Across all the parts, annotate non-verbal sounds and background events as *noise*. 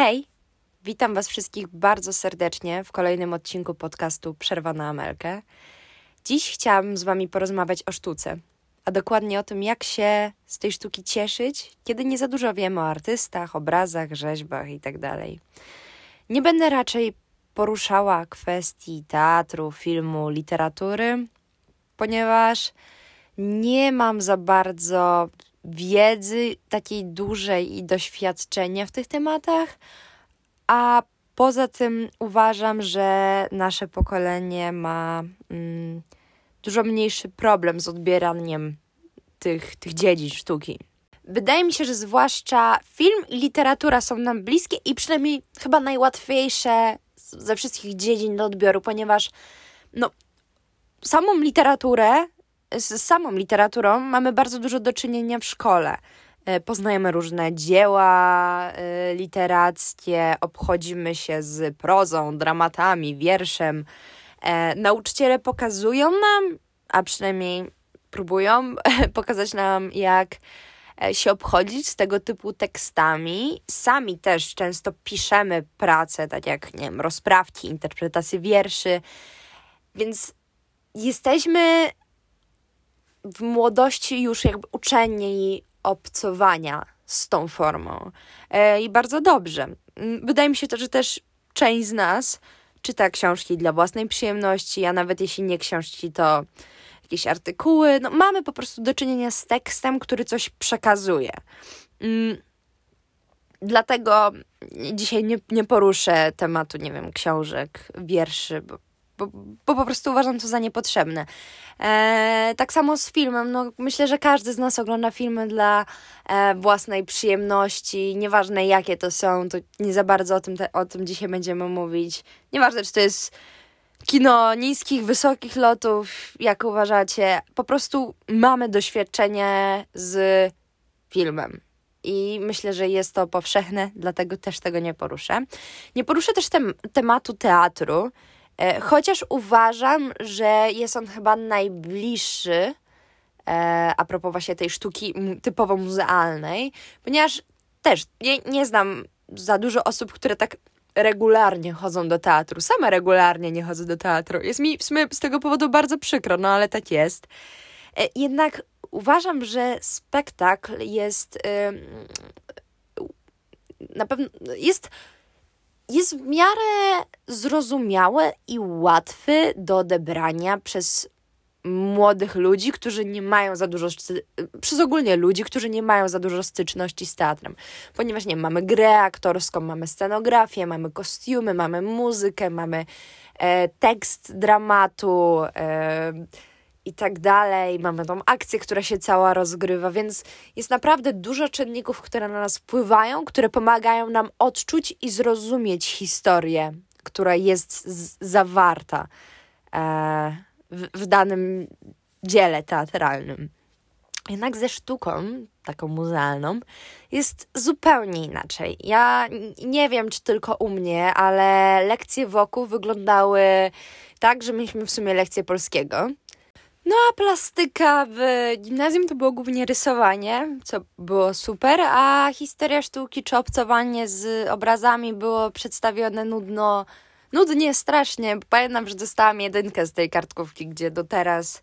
Hej! Witam Was wszystkich bardzo serdecznie w kolejnym odcinku podcastu Przerwa na Amelkę. Dziś chciałam z Wami porozmawiać o sztuce, a dokładnie o tym, jak się z tej sztuki cieszyć, kiedy nie za dużo wiemy o artystach, obrazach, rzeźbach itd. Nie będę raczej poruszała kwestii teatru, filmu, literatury, ponieważ nie mam za bardzo wiedzy takiej dużej i doświadczenia w tych tematach, a poza tym uważam, że nasze pokolenie ma mm, dużo mniejszy problem z odbieraniem tych, tych dziedzin sztuki. Wydaje mi się, że zwłaszcza film i literatura są nam bliskie i przynajmniej chyba najłatwiejsze ze wszystkich dziedzin do odbioru, ponieważ no, samą literaturę z samą literaturą mamy bardzo dużo do czynienia w szkole. E, poznajemy różne dzieła e, literackie, obchodzimy się z prozą, dramatami, wierszem. E, nauczyciele pokazują nam, a przynajmniej próbują *laughs* pokazać nam, jak się obchodzić z tego typu tekstami. Sami też często piszemy pracę, tak jak nie wiem, rozprawki, interpretacje wierszy, więc jesteśmy w młodości już jakby uczeni obcowania z tą formą. E, I bardzo dobrze. Mm, wydaje mi się, to, że też część z nas czyta książki dla własnej przyjemności, a nawet jeśli nie książki, to jakieś artykuły. No, mamy po prostu do czynienia z tekstem, który coś przekazuje. Mm, dlatego dzisiaj nie, nie poruszę tematu, nie wiem, książek, wierszy, bo bo, bo po prostu uważam to za niepotrzebne. E, tak samo z filmem. No, myślę, że każdy z nas ogląda filmy dla e, własnej przyjemności. Nieważne jakie to są, to nie za bardzo o tym, te, o tym dzisiaj będziemy mówić. Nieważne, czy to jest kino niskich, wysokich lotów, jak uważacie. Po prostu mamy doświadczenie z filmem. I myślę, że jest to powszechne, dlatego też tego nie poruszę. Nie poruszę też tem tematu teatru, chociaż uważam, że jest on chyba najbliższy e, a propos właśnie tej sztuki typowo muzealnej, ponieważ też nie, nie znam za dużo osób, które tak regularnie chodzą do teatru. Sama regularnie nie chodzę do teatru. Jest mi w sumie z tego powodu bardzo przykro, no ale tak jest. E, jednak uważam, że spektakl jest na pewno jest jest w miarę zrozumiałe i łatwy do odebrania przez młodych ludzi, którzy nie mają za dużo, przez ogólnie ludzi, którzy nie mają za dużo styczności z teatrem. Ponieważ nie mamy grę aktorską, mamy scenografię, mamy kostiumy, mamy muzykę, mamy e, tekst dramatu, e, i tak dalej. Mamy tą akcję, która się cała rozgrywa, więc jest naprawdę dużo czynników, które na nas wpływają, które pomagają nam odczuć i zrozumieć historię, która jest zawarta e, w, w danym dziele teatralnym. Jednak ze sztuką, taką muzealną, jest zupełnie inaczej. Ja nie wiem, czy tylko u mnie, ale lekcje wokół wyglądały tak, że mieliśmy w sumie lekcję polskiego. No a plastyka w gimnazjum to było głównie rysowanie, co było super, a historia sztuki czy obcowanie z obrazami było przedstawione nudno, nudnie, strasznie. Pamiętam, że dostałam jedynkę z tej kartkówki, gdzie do teraz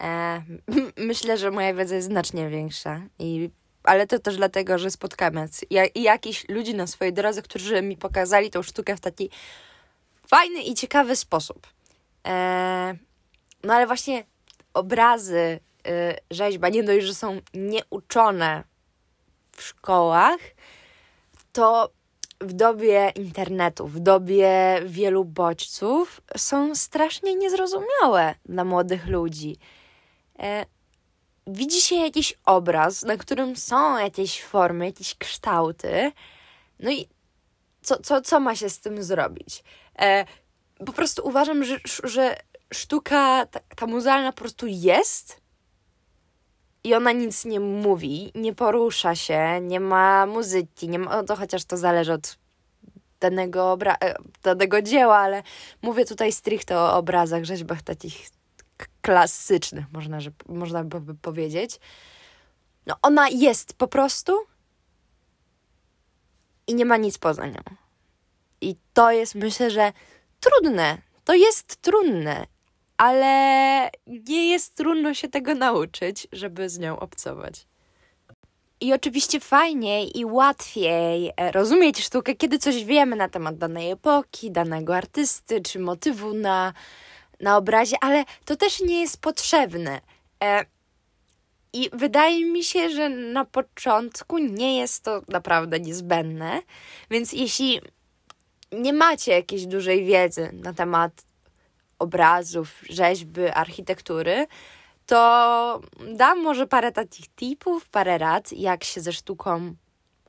e, *laughs* myślę, że moja wiedza jest znacznie większa. I, ale to też dlatego, że spotkałem jak, jakichś ludzi na swojej drodze, którzy mi pokazali tą sztukę w taki fajny i ciekawy sposób. E, no ale właśnie obrazy, y, rzeźba, nie dość, że są nieuczone w szkołach, to w dobie internetu, w dobie wielu bodźców są strasznie niezrozumiałe dla młodych ludzi. E, widzi się jakiś obraz, na którym są jakieś formy, jakieś kształty, no i co, co, co ma się z tym zrobić? E, po prostu uważam, że, że sztuka, ta, ta muzealna po prostu jest i ona nic nie mówi, nie porusza się, nie ma muzyki, nie ma, to chociaż to zależy od danego, obra- e, danego dzieła, ale mówię tutaj stricte o obrazach, rzeźbach takich klasycznych, można, że, można by powiedzieć. No ona jest po prostu i nie ma nic poza nią. I to jest, myślę, że trudne. To jest trudne, ale nie jest trudno się tego nauczyć, żeby z nią obcować. I oczywiście fajniej i łatwiej e, rozumieć sztukę, kiedy coś wiemy na temat danej epoki, danego artysty czy motywu na, na obrazie, ale to też nie jest potrzebne. E, I wydaje mi się, że na początku nie jest to naprawdę niezbędne, więc jeśli nie macie jakiejś dużej wiedzy na temat obrazów, rzeźby, architektury, to dam może parę takich tipów, parę rad, jak się ze sztuką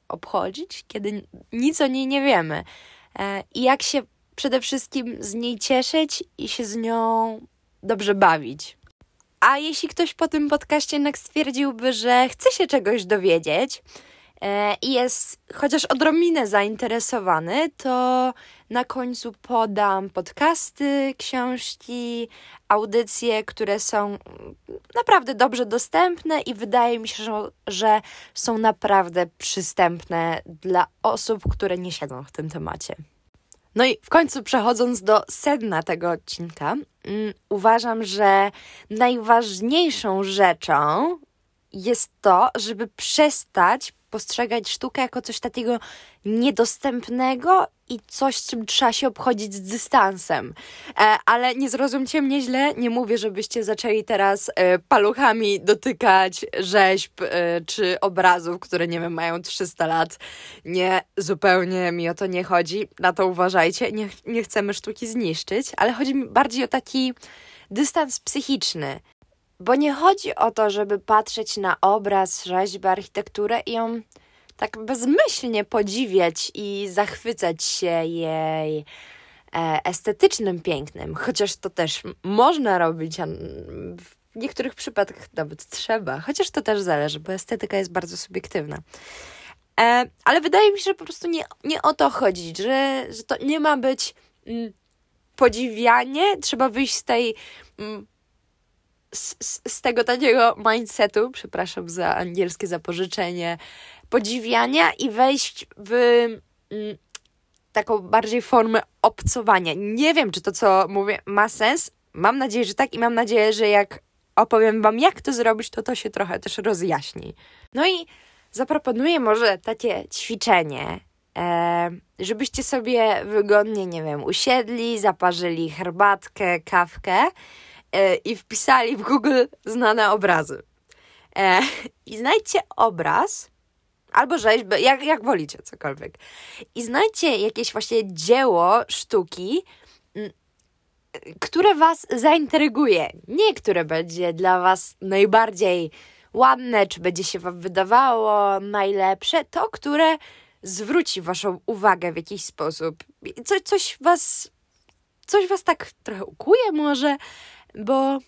obchodzić, kiedy nic o niej nie wiemy. E, I jak się przede wszystkim z niej cieszyć i się z nią dobrze bawić. A jeśli ktoś po tym podcaście jednak stwierdziłby, że chce się czegoś dowiedzieć, i jest chociaż odrobinę zainteresowany, to na końcu podam podcasty, książki, audycje, które są naprawdę dobrze dostępne i wydaje mi się, że, że są naprawdę przystępne dla osób, które nie siedzą w tym temacie. No i w końcu przechodząc do sedna tego odcinka, um, uważam, że najważniejszą rzeczą jest to, żeby przestać postrzegać sztukę jako coś takiego niedostępnego i coś, czym trzeba się obchodzić z dystansem. E, ale nie zrozumcie mnie źle, nie mówię, żebyście zaczęli teraz e, paluchami dotykać rzeźb e, czy obrazów, które nie wiem, mają 300 lat. Nie, zupełnie mi o to nie chodzi. Na to uważajcie. Nie, nie chcemy sztuki zniszczyć, ale chodzi mi bardziej o taki dystans psychiczny. Bo nie chodzi o to, żeby patrzeć na obraz, rzeźbę, architekturę i ją tak bezmyślnie podziwiać i zachwycać się jej e, estetycznym pięknem, chociaż to też można robić, a w niektórych przypadkach nawet trzeba, chociaż to też zależy, bo estetyka jest bardzo subiektywna. E, ale wydaje mi się, że po prostu nie, nie o to chodzi, że, że to nie ma być podziwianie, trzeba wyjść z tej z, z tego takiego mindsetu, przepraszam za angielskie zapożyczenie, podziwiania i wejść w mm, taką bardziej formę obcowania. Nie wiem, czy to, co mówię, ma sens. Mam nadzieję, że tak i mam nadzieję, że jak opowiem Wam, jak to zrobić, to to się trochę też rozjaśni. No i zaproponuję może takie ćwiczenie, e, żebyście sobie wygodnie, nie wiem, usiedli, zaparzyli herbatkę, kawkę i wpisali w Google znane obrazy. E, I znajdźcie obraz, albo rzeźbę, jak, jak wolicie, cokolwiek. I znajdźcie jakieś właśnie dzieło sztuki, mm, które Was zaintryguje. Nie które będzie dla Was najbardziej ładne, czy będzie się Wam wydawało najlepsze, to które zwróci Waszą uwagę w jakiś sposób. Co, coś Was. Coś Was tak trochę ukuje, może, bo,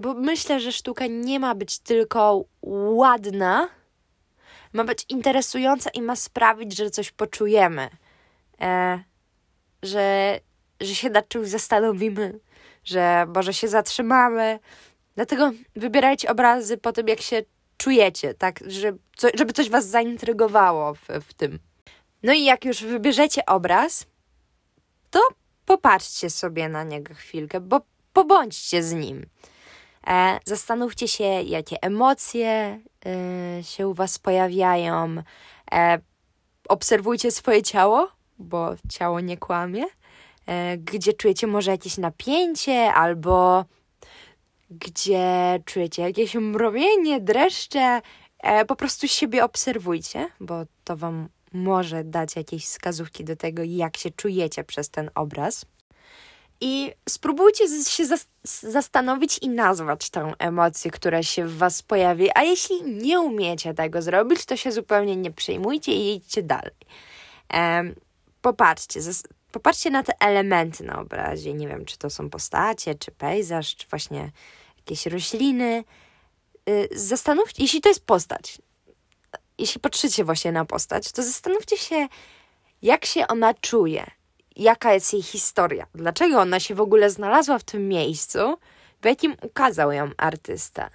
bo myślę, że sztuka nie ma być tylko ładna, ma być interesująca i ma sprawić, że coś poczujemy. E, że, że się nad czymś zastanowimy, że może się zatrzymamy. Dlatego wybierajcie obrazy po tym, jak się czujecie, tak? Że, co, żeby coś was zaintrygowało w, w tym. No i jak już wybierzecie obraz, to popatrzcie sobie na niego chwilkę, bo pobądźcie z nim. E, zastanówcie się, jakie emocje e, się u Was pojawiają. E, obserwujcie swoje ciało, bo ciało nie kłamie. E, gdzie czujecie może jakieś napięcie, albo gdzie czujecie jakieś mrowienie, dreszcze. E, po prostu siebie obserwujcie, bo to Wam może dać jakieś wskazówki do tego, jak się czujecie przez ten obraz. I spróbujcie się zastanowić i nazwać tę emocję, która się w Was pojawi. A jeśli nie umiecie tego zrobić, to się zupełnie nie przejmujcie i idźcie dalej. Um, popatrzcie, popatrzcie na te elementy na obrazie. Nie wiem, czy to są postacie, czy pejzaż, czy właśnie jakieś rośliny. Y, zastanówcie, jeśli to jest postać, jeśli patrzycie właśnie na postać, to zastanówcie się, jak się ona czuje jaka jest jej historia, dlaczego ona się w ogóle znalazła w tym miejscu, w jakim ukazał ją artysta.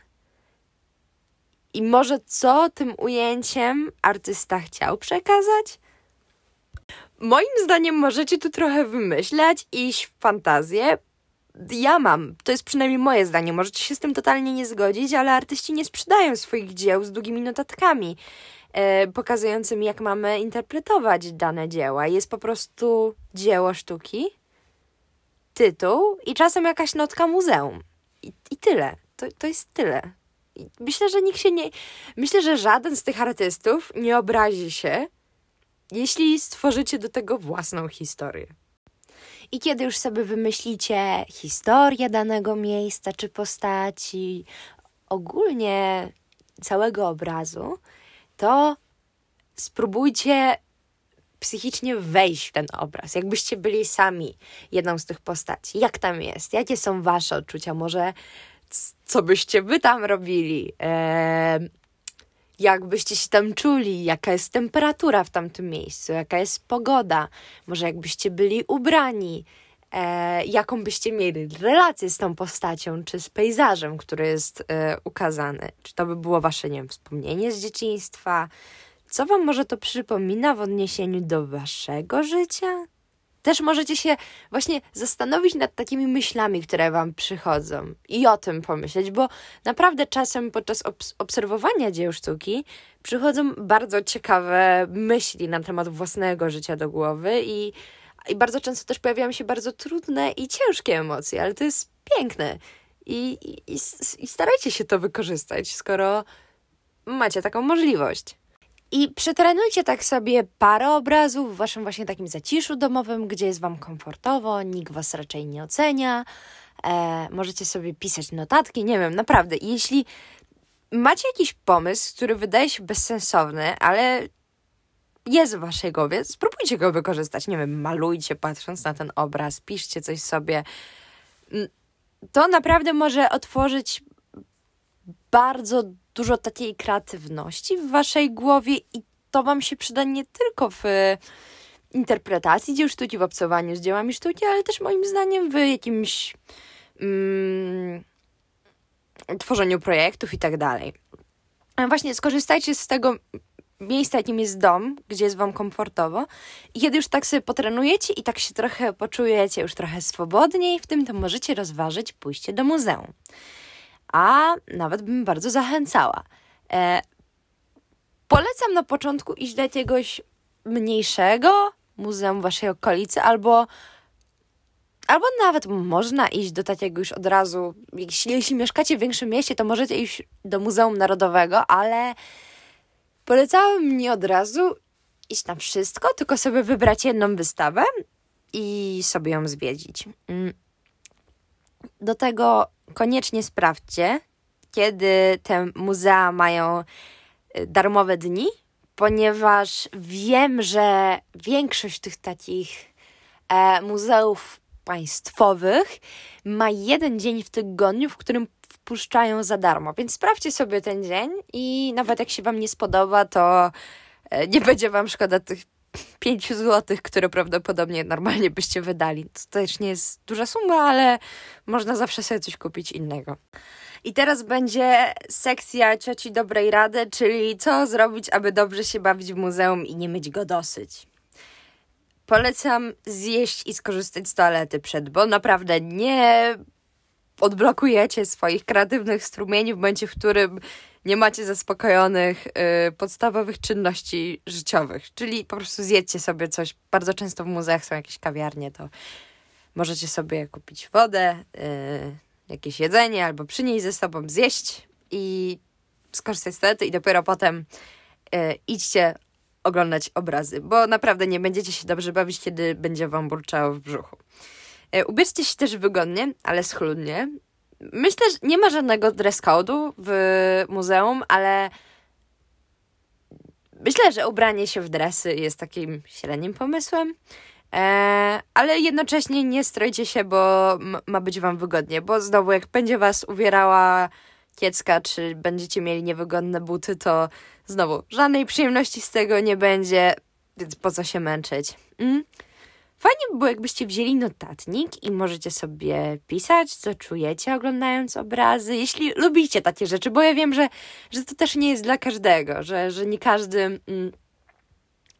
I może co tym ujęciem artysta chciał przekazać? moim zdaniem możecie tu trochę wymyślać, iść w fantazję. Ja mam, to jest przynajmniej moje zdanie, możecie się z tym totalnie nie zgodzić, ale artyści nie sprzedają swoich dzieł z długimi notatkami e, pokazującymi, jak mamy interpretować dane dzieła. Jest po prostu dzieło sztuki, tytuł i czasem jakaś notka muzeum. I, i tyle. To, to jest tyle. I myślę, że nikt się nie. Myślę, że żaden z tych artystów nie obrazi się, jeśli stworzycie do tego własną historię. I kiedy już sobie wymyślicie historię danego miejsca czy postaci, ogólnie całego obrazu, to spróbujcie psychicznie wejść w ten obraz, jakbyście byli sami jedną z tych postaci. Jak tam jest? Jakie są wasze odczucia? Może co byście wy tam robili? Eee, jak byście się tam czuli? Jaka jest temperatura w tamtym miejscu? Jaka jest pogoda? Może jakbyście byli ubrani? E, jaką byście mieli relację z tą postacią, czy z pejzażem, który jest e, ukazany? Czy to by było wasze, nie wiem, wspomnienie z dzieciństwa? Co wam może to przypomina w odniesieniu do waszego życia? Też możecie się właśnie zastanowić nad takimi myślami, które wam przychodzą i o tym pomyśleć, bo naprawdę czasem podczas obs obserwowania dzieł sztuki przychodzą bardzo ciekawe myśli na temat własnego życia do głowy i, i bardzo często też pojawiają się bardzo trudne i ciężkie emocje, ale to jest piękne. I, i, i starajcie się to wykorzystać, skoro macie taką możliwość. I przetrenujcie tak sobie parę obrazów w waszym właśnie takim zaciszu domowym, gdzie jest wam komfortowo, nikt was raczej nie ocenia. E, możecie sobie pisać notatki, nie wiem, naprawdę. Jeśli macie jakiś pomysł, który wydaje się bezsensowny, ale jest w waszej głowie, spróbujcie go wykorzystać. Nie wiem, malujcie patrząc na ten obraz, piszcie coś sobie. Mm, to naprawdę może otworzyć bardzo dużo takiej kreatywności w waszej głowie i to wam się przyda nie tylko w interpretacji dzieł sztuki, w obcowaniu z dziełami sztuki, ale też moim zdaniem w jakimś mm, tworzeniu projektów i tak dalej. Właśnie skorzystajcie z tego miejsca, jakim jest dom, gdzie jest wam komfortowo i kiedy już tak sobie potrenujecie i tak się trochę poczujecie już trochę swobodniej w tym, to możecie rozważyć pójście do muzeum a nawet bym bardzo zachęcała. E, polecam na początku iść do jakiegoś mniejszego muzeum waszej okolicy, albo albo nawet można iść do takiego już od razu. Jeśli, jeśli mieszkacie w większym mieście, to możecie iść do Muzeum Narodowego, ale polecałabym nie od razu iść na wszystko, tylko sobie wybrać jedną wystawę i sobie ją zwiedzić. Mm. Do tego koniecznie sprawdźcie, kiedy te muzea mają y, darmowe dni, ponieważ wiem, że większość tych takich e, muzeów państwowych ma jeden dzień w tygodniu, w którym wpuszczają za darmo. Więc sprawdźcie sobie ten dzień i nawet jak się Wam nie spodoba, to e, nie będzie Wam szkoda tych 5 zł, które prawdopodobnie normalnie byście wydali. To też nie jest duża suma, ale można zawsze sobie coś kupić innego. I teraz będzie sekcja cioci dobrej rady, czyli co zrobić, aby dobrze się bawić w muzeum i nie mieć go dosyć. Polecam zjeść i skorzystać z toalety przed, bo naprawdę nie odblokujecie swoich kreatywnych strumieni w momencie, w którym nie macie zaspokojonych y, podstawowych czynności życiowych. Czyli po prostu zjedzcie sobie coś. Bardzo często w muzeach są jakieś kawiarnie, to możecie sobie kupić wodę, y, jakieś jedzenie albo przynieść ze sobą zjeść i skorzystać z toalety i dopiero potem y, idźcie oglądać obrazy, bo naprawdę nie będziecie się dobrze bawić, kiedy będzie wam burczało w brzuchu. Y, ubierzcie się też wygodnie, ale schludnie myślę, że nie ma żadnego dress code'u w muzeum, ale myślę, że ubranie się w dresy jest takim średnim pomysłem. E, ale jednocześnie nie strojcie się, bo ma być wam wygodnie, bo znowu jak będzie was uwierała kiecka, czy będziecie mieli niewygodne buty, to znowu żadnej przyjemności z tego nie będzie, więc po co się męczyć. Mm? Fajnie by było, jakbyście wzięli notatnik i możecie sobie pisać, co czujecie oglądając obrazy, jeśli lubicie takie rzeczy, bo ja wiem, że, że to też nie jest dla każdego, że, że nie każdy mm,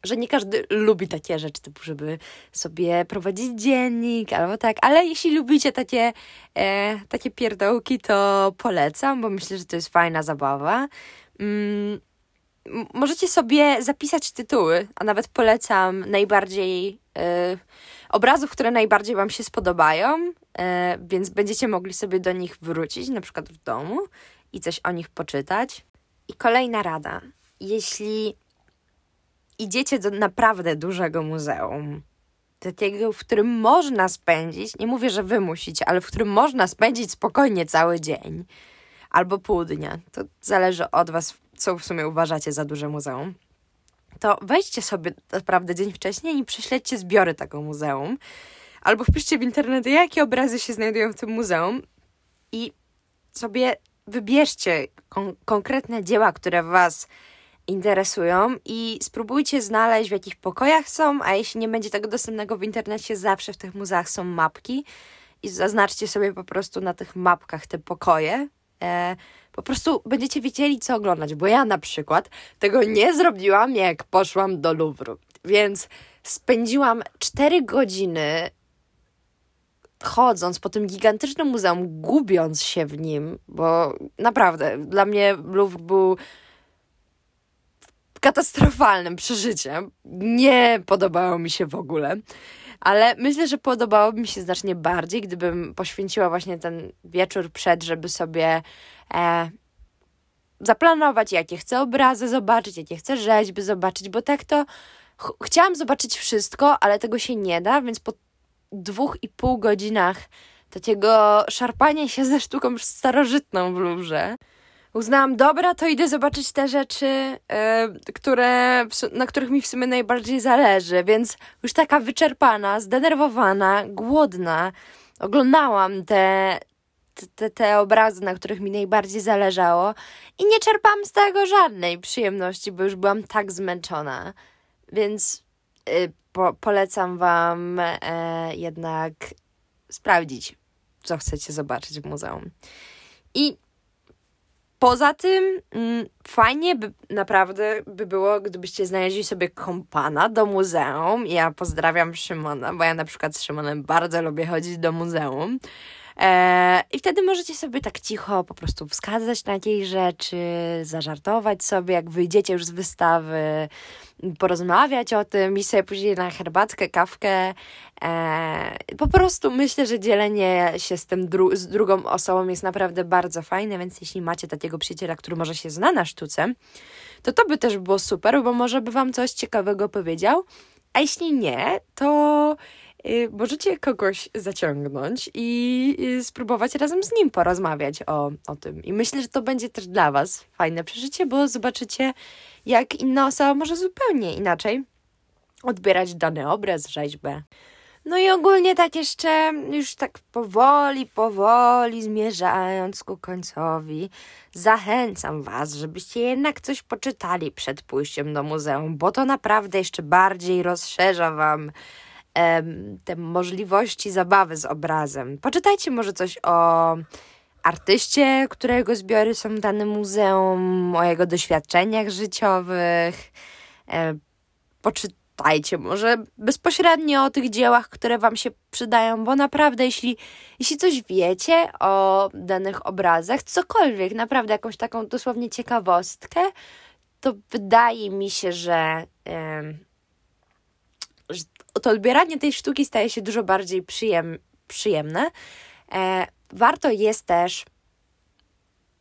że nie każdy lubi takie rzeczy, typu, żeby sobie prowadzić dziennik albo tak, ale jeśli lubicie takie, e, takie pierdołki, to polecam, bo myślę, że to jest fajna zabawa. Mm, możecie sobie zapisać tytuły, a nawet polecam najbardziej e, obrazów, które najbardziej Wam się spodobają, e, więc będziecie mogli sobie do nich wrócić, na przykład w domu i coś o nich poczytać. I kolejna rada. Jeśli idziecie do naprawdę dużego muzeum, takiego, w którym można spędzić, nie mówię, że wy musicie, ale w którym można spędzić spokojnie cały dzień albo pół dnia, to zależy od was, co w sumie uważacie za duże muzeum, to wejdźcie sobie naprawdę dzień wcześniej i prześledźcie zbiory tego muzeum, albo wpiszcie w internecie, jakie obrazy się znajdują w tym muzeum i sobie wybierzcie kon konkretne dzieła, które was interesują i spróbujcie znaleźć w jakich pokojach są, a jeśli nie będzie tego dostępnego w internecie, zawsze w tych muzeach są mapki i zaznaczcie sobie po prostu na tych mapkach te pokoje. E, po prostu będziecie wiedzieli, co oglądać, bo ja na przykład tego nie zrobiłam, jak poszłam do Louvru, więc spędziłam 4 godziny chodząc po tym gigantycznym muzeum, gubiąc się w nim, bo naprawdę dla mnie Louvre był katastrofalnym przeżyciem. Nie podobało mi się w ogóle. Ale myślę, że podobałoby mi się znacznie bardziej, gdybym poświęciła właśnie ten wieczór przed, żeby sobie e, zaplanować, jakie chcę obrazy zobaczyć, jakie chcę rzeźby zobaczyć, bo tak to ch chciałam zobaczyć wszystko, ale tego się nie da, więc po dwóch i pół godzinach takiego szarpania się ze sztuką starożytną w Louvre, uznałam, dobra, to idę zobaczyć te rzeczy, yy, które, na których mi w sumie najbardziej zależy, więc już taka wyczerpana, zdenerwowana, głodna, oglądałam te, te, te obrazy, na których mi najbardziej zależało i nie czerpałam z tego żadnej przyjemności, bo już byłam tak zmęczona. Więc yy, po, polecam Wam yy, jednak sprawdzić, co chcecie zobaczyć w muzeum. I Poza tym mm, fajnie by naprawdę by było, gdybyście znaleźli sobie kompana do muzeum. Ja pozdrawiam Szymona, bo ja na przykład z Szymonem bardzo lubię chodzić do muzeum. I wtedy możecie sobie tak cicho po prostu wskazać na jakieś rzeczy, zażartować sobie, jak wyjdziecie już z wystawy, porozmawiać o tym i sobie później na herbatkę, kawkę. E, po prostu myślę, że dzielenie się z tym dru z drugą osobą jest naprawdę bardzo fajne, więc jeśli macie takiego przyjaciela, który może się zna na sztuce, to to by też było super, bo może by wam coś ciekawego powiedział. A jeśli nie, to możecie kogoś zaciągnąć i spróbować razem z nim porozmawiać o, o tym. I myślę, że to będzie też dla Was fajne przeżycie, bo zobaczycie, jak inna osoba może zupełnie inaczej odbierać dany obraz, rzeźbę. No i ogólnie tak jeszcze, już tak powoli, powoli zmierzając ku końcowi, zachęcam Was, żebyście jednak coś poczytali przed pójściem do muzeum, bo to naprawdę jeszcze bardziej rozszerza Wam te możliwości zabawy z obrazem. Poczytajcie może coś o artyście, którego zbiory są w danym muzeum, o jego doświadczeniach życiowych. Poczytajcie może bezpośrednio o tych dziełach, które Wam się przydają, bo naprawdę, jeśli, jeśli coś wiecie o danych obrazach, cokolwiek, naprawdę jakąś taką dosłownie ciekawostkę, to wydaje mi się, że to odbieranie tej sztuki staje się dużo bardziej przyjem, przyjemne. E, warto jest też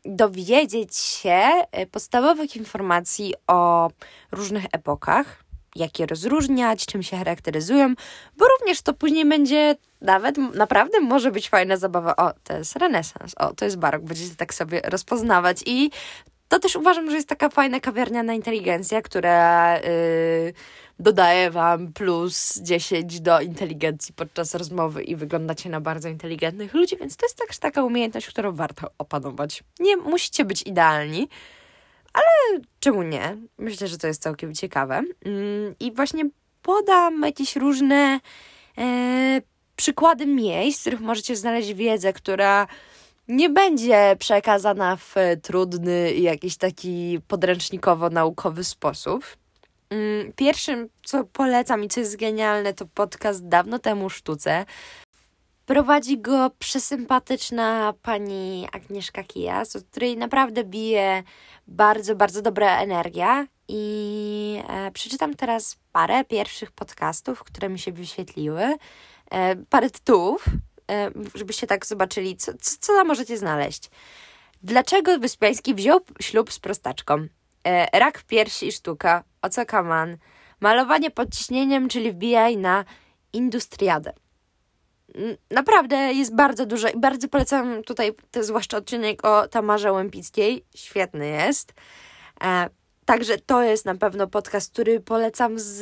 dowiedzieć się e, podstawowych informacji o różnych epokach, jak je rozróżniać, czym się charakteryzują, bo również to później będzie nawet naprawdę może być fajna zabawa. O, to jest renesans, o, to jest barok, będziecie tak sobie rozpoznawać i to też uważam, że jest taka fajna kawiarniana inteligencja, która yy, dodaje wam plus 10 do inteligencji podczas rozmowy i wyglądacie na bardzo inteligentnych ludzi, więc to jest też taka umiejętność, którą warto opanować. Nie musicie być idealni, ale czemu nie? Myślę, że to jest całkiem ciekawe. Yy, I właśnie podam jakieś różne yy, przykłady miejsc, w których możecie znaleźć wiedzę, która nie będzie przekazana w trudny i jakiś taki podręcznikowo-naukowy sposób. Mm, pierwszym, co polecam i co jest genialne, to podcast Dawno temu sztuce. Prowadzi go przesympatyczna pani Agnieszka Kijas, od której naprawdę bije bardzo, bardzo dobra energia. I e, przeczytam teraz parę pierwszych podcastów, które mi się wyświetliły, e, parę tytułów, e, żebyście tak zobaczyli, co, co, co tam możecie znaleźć. Dlaczego Wyspiański wziął ślub z prostaczką? E, rak piersi i sztuka, o co kaman? Malowanie pod ciśnieniem, czyli wbijaj na industriadę. Naprawdę jest bardzo dużo i bardzo polecam tutaj, to zwłaszcza odcinek o Tamarze Łępickiej. Świetny jest. E, także to jest na pewno podcast, który polecam z,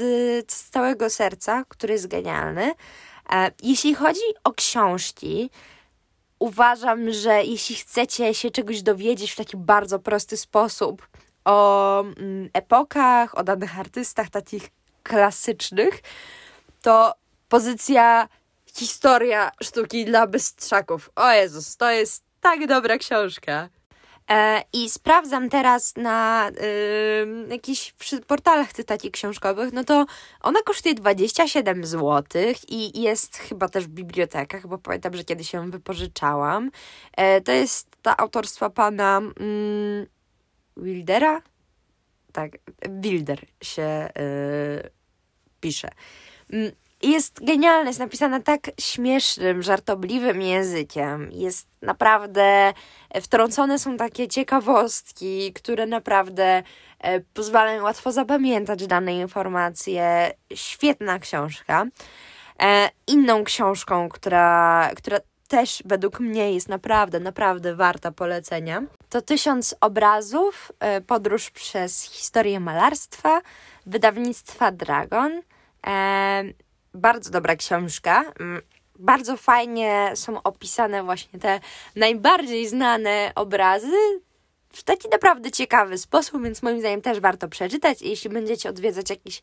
z całego serca, który jest genialny. E, jeśli chodzi o książki, uważam, że jeśli chcecie się czegoś dowiedzieć w taki bardzo prosty sposób o mm, epokach, o danych artystach takich klasycznych, to pozycja Historia sztuki dla bystrzaków. O Jezus, to jest tak dobra książka. E, I sprawdzam teraz na y, jakichś portalach cytaci książkowych, no to ona kosztuje 27 zł i jest chyba też w bibliotekach, bo pamiętam, że kiedyś ją wypożyczałam. E, to jest ta autorstwa pana mm, Wildera? Tak, Wilder się y, pisze. Mm, jest genialne, jest napisane tak śmiesznym, żartobliwym językiem. Jest naprawdę, e, wtrącone są takie ciekawostki, które naprawdę e, pozwalają łatwo zapamiętać dane informacje. Świetna książka. E, inną książką, która, która też według mnie jest naprawdę, naprawdę warta polecenia, to Tysiąc obrazów, podróż przez historię malarstwa, wydawnictwa Dragon bardzo dobra książka. Mm, bardzo fajnie są opisane właśnie te najbardziej znane obrazy w taki naprawdę ciekawy sposób, więc moim zdaniem też warto przeczytać. I jeśli będziecie odwiedzać jakieś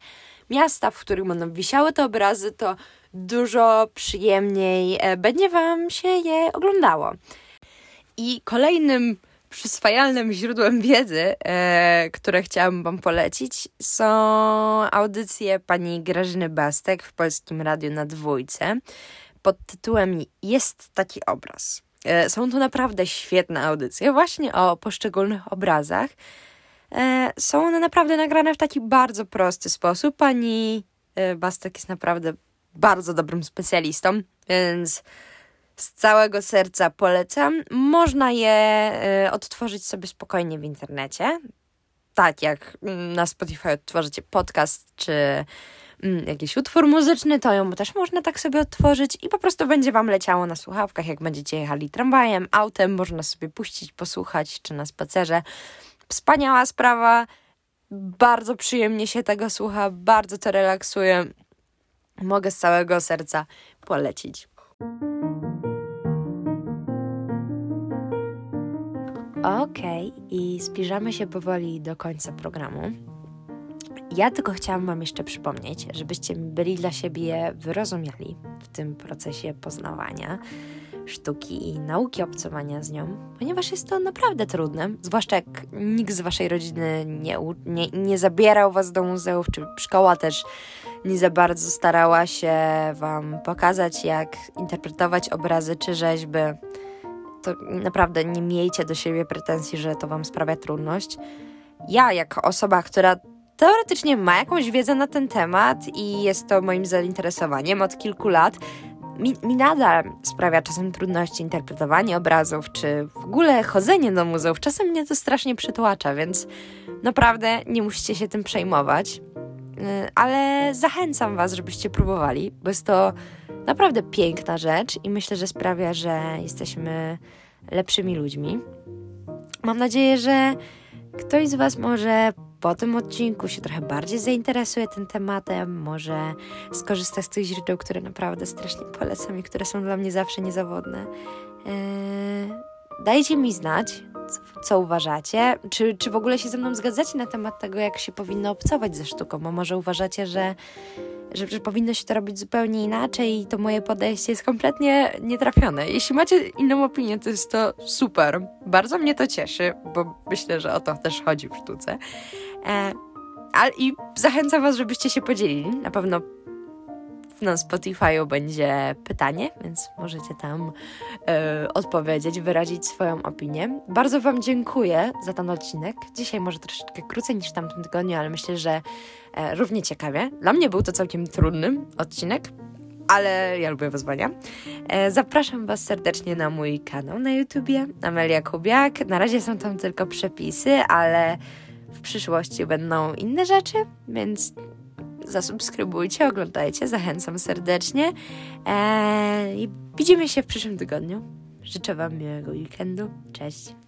miasta, w których będą wisiały te obrazy, to dużo przyjemniej e, będzie Wam się je oglądało. I kolejnym przyswajalnym źródłem wiedzy, e, które chciałam Wam polecić, są audycje pani Grażyny Bastek w Polskim Radiu na Dwójce pod tytułem Jest taki obraz. E, są to naprawdę świetne audycje, właśnie o poszczególnych obrazach. E, są one naprawdę nagrane w taki bardzo prosty sposób. Pani e, Bastek jest naprawdę bardzo dobrym specjalistą, więc z całego serca polecam. Można je y, odtworzyć sobie spokojnie w internecie. Tak jak mm, na Spotify odtworzycie podcast czy mm, jakiś utwór muzyczny, to ją też można tak sobie odtworzyć i po prostu będzie Wam leciało na słuchawkach, jak będziecie jechali tramwajem, autem, można sobie puścić, posłuchać, czy na spacerze. Wspaniała sprawa, bardzo przyjemnie się tego słucha, bardzo to relaksuje. Mogę z całego serca polecić. Okej, okay, i zbliżamy się powoli do końca programu. Ja tylko chciałam Wam jeszcze przypomnieć, żebyście byli dla siebie wyrozumiali w tym procesie poznawania sztuki i nauki obcowania z nią, ponieważ jest to naprawdę trudne, zwłaszcza jak nikt z Waszej rodziny nie, nie, nie zabierał Was do muzeów, czy szkoła też nie za bardzo starała się Wam pokazać, jak interpretować obrazy czy rzeźby to naprawdę nie miejcie do siebie pretensji, że to wam sprawia trudność. Ja, jako osoba, która teoretycznie ma jakąś wiedzę na ten temat i jest to moim zainteresowaniem od kilku lat, mi, mi, nadal sprawia czasem trudności interpretowanie obrazów, czy w ogóle chodzenie do muzeów. Czasem mnie to strasznie przytłacza, więc naprawdę nie musicie się tym przejmować. Y, ale zachęcam Was, żebyście próbowali, bo jest to naprawdę piękna rzecz i myślę, że sprawia, że jesteśmy lepszymi ludźmi. Mam nadzieję, że ktoś z Was może po tym odcinku się trochę bardziej zainteresuje tym tematem, może skorzysta z tych źródeł, które naprawdę strasznie polecam i które są dla mnie zawsze niezawodne. Eee, dajcie mi znać, co uważacie, czy, czy w ogóle się ze mną zgadzacie na temat tego, jak się powinno obcować ze sztuką, bo może uważacie, że że, że powinno się to robić zupełnie inaczej i to moje podejście jest kompletnie nietrafione. Jeśli macie inną opinię, to jest to super. Bardzo mnie to cieszy, bo myślę, że o to też chodzi w sztuce. E, ale i zachęcam Was, żebyście się podzielili. Na pewno na Spotify'u będzie pytanie, więc możecie tam e, odpowiedzieć, wyrazić swoją opinię. Bardzo Wam dziękuję za ten odcinek. Dzisiaj może troszeczkę krócej niż w tamtym tygodniu, ale myślę, że e, równie ciekawie. Dla mnie był to całkiem trudny odcinek, ale ja lubię wyzwania. E, zapraszam Was serdecznie na mój kanał na YouTubie, Amelia Kubiak. Na razie są tam tylko przepisy, ale w przyszłości będą inne rzeczy, więc zasubskrybujcie, oglądajcie, zachęcam serdecznie eee, i widzimy się w przyszłym tygodniu. Życzę Wam miłego weekendu. Cześć!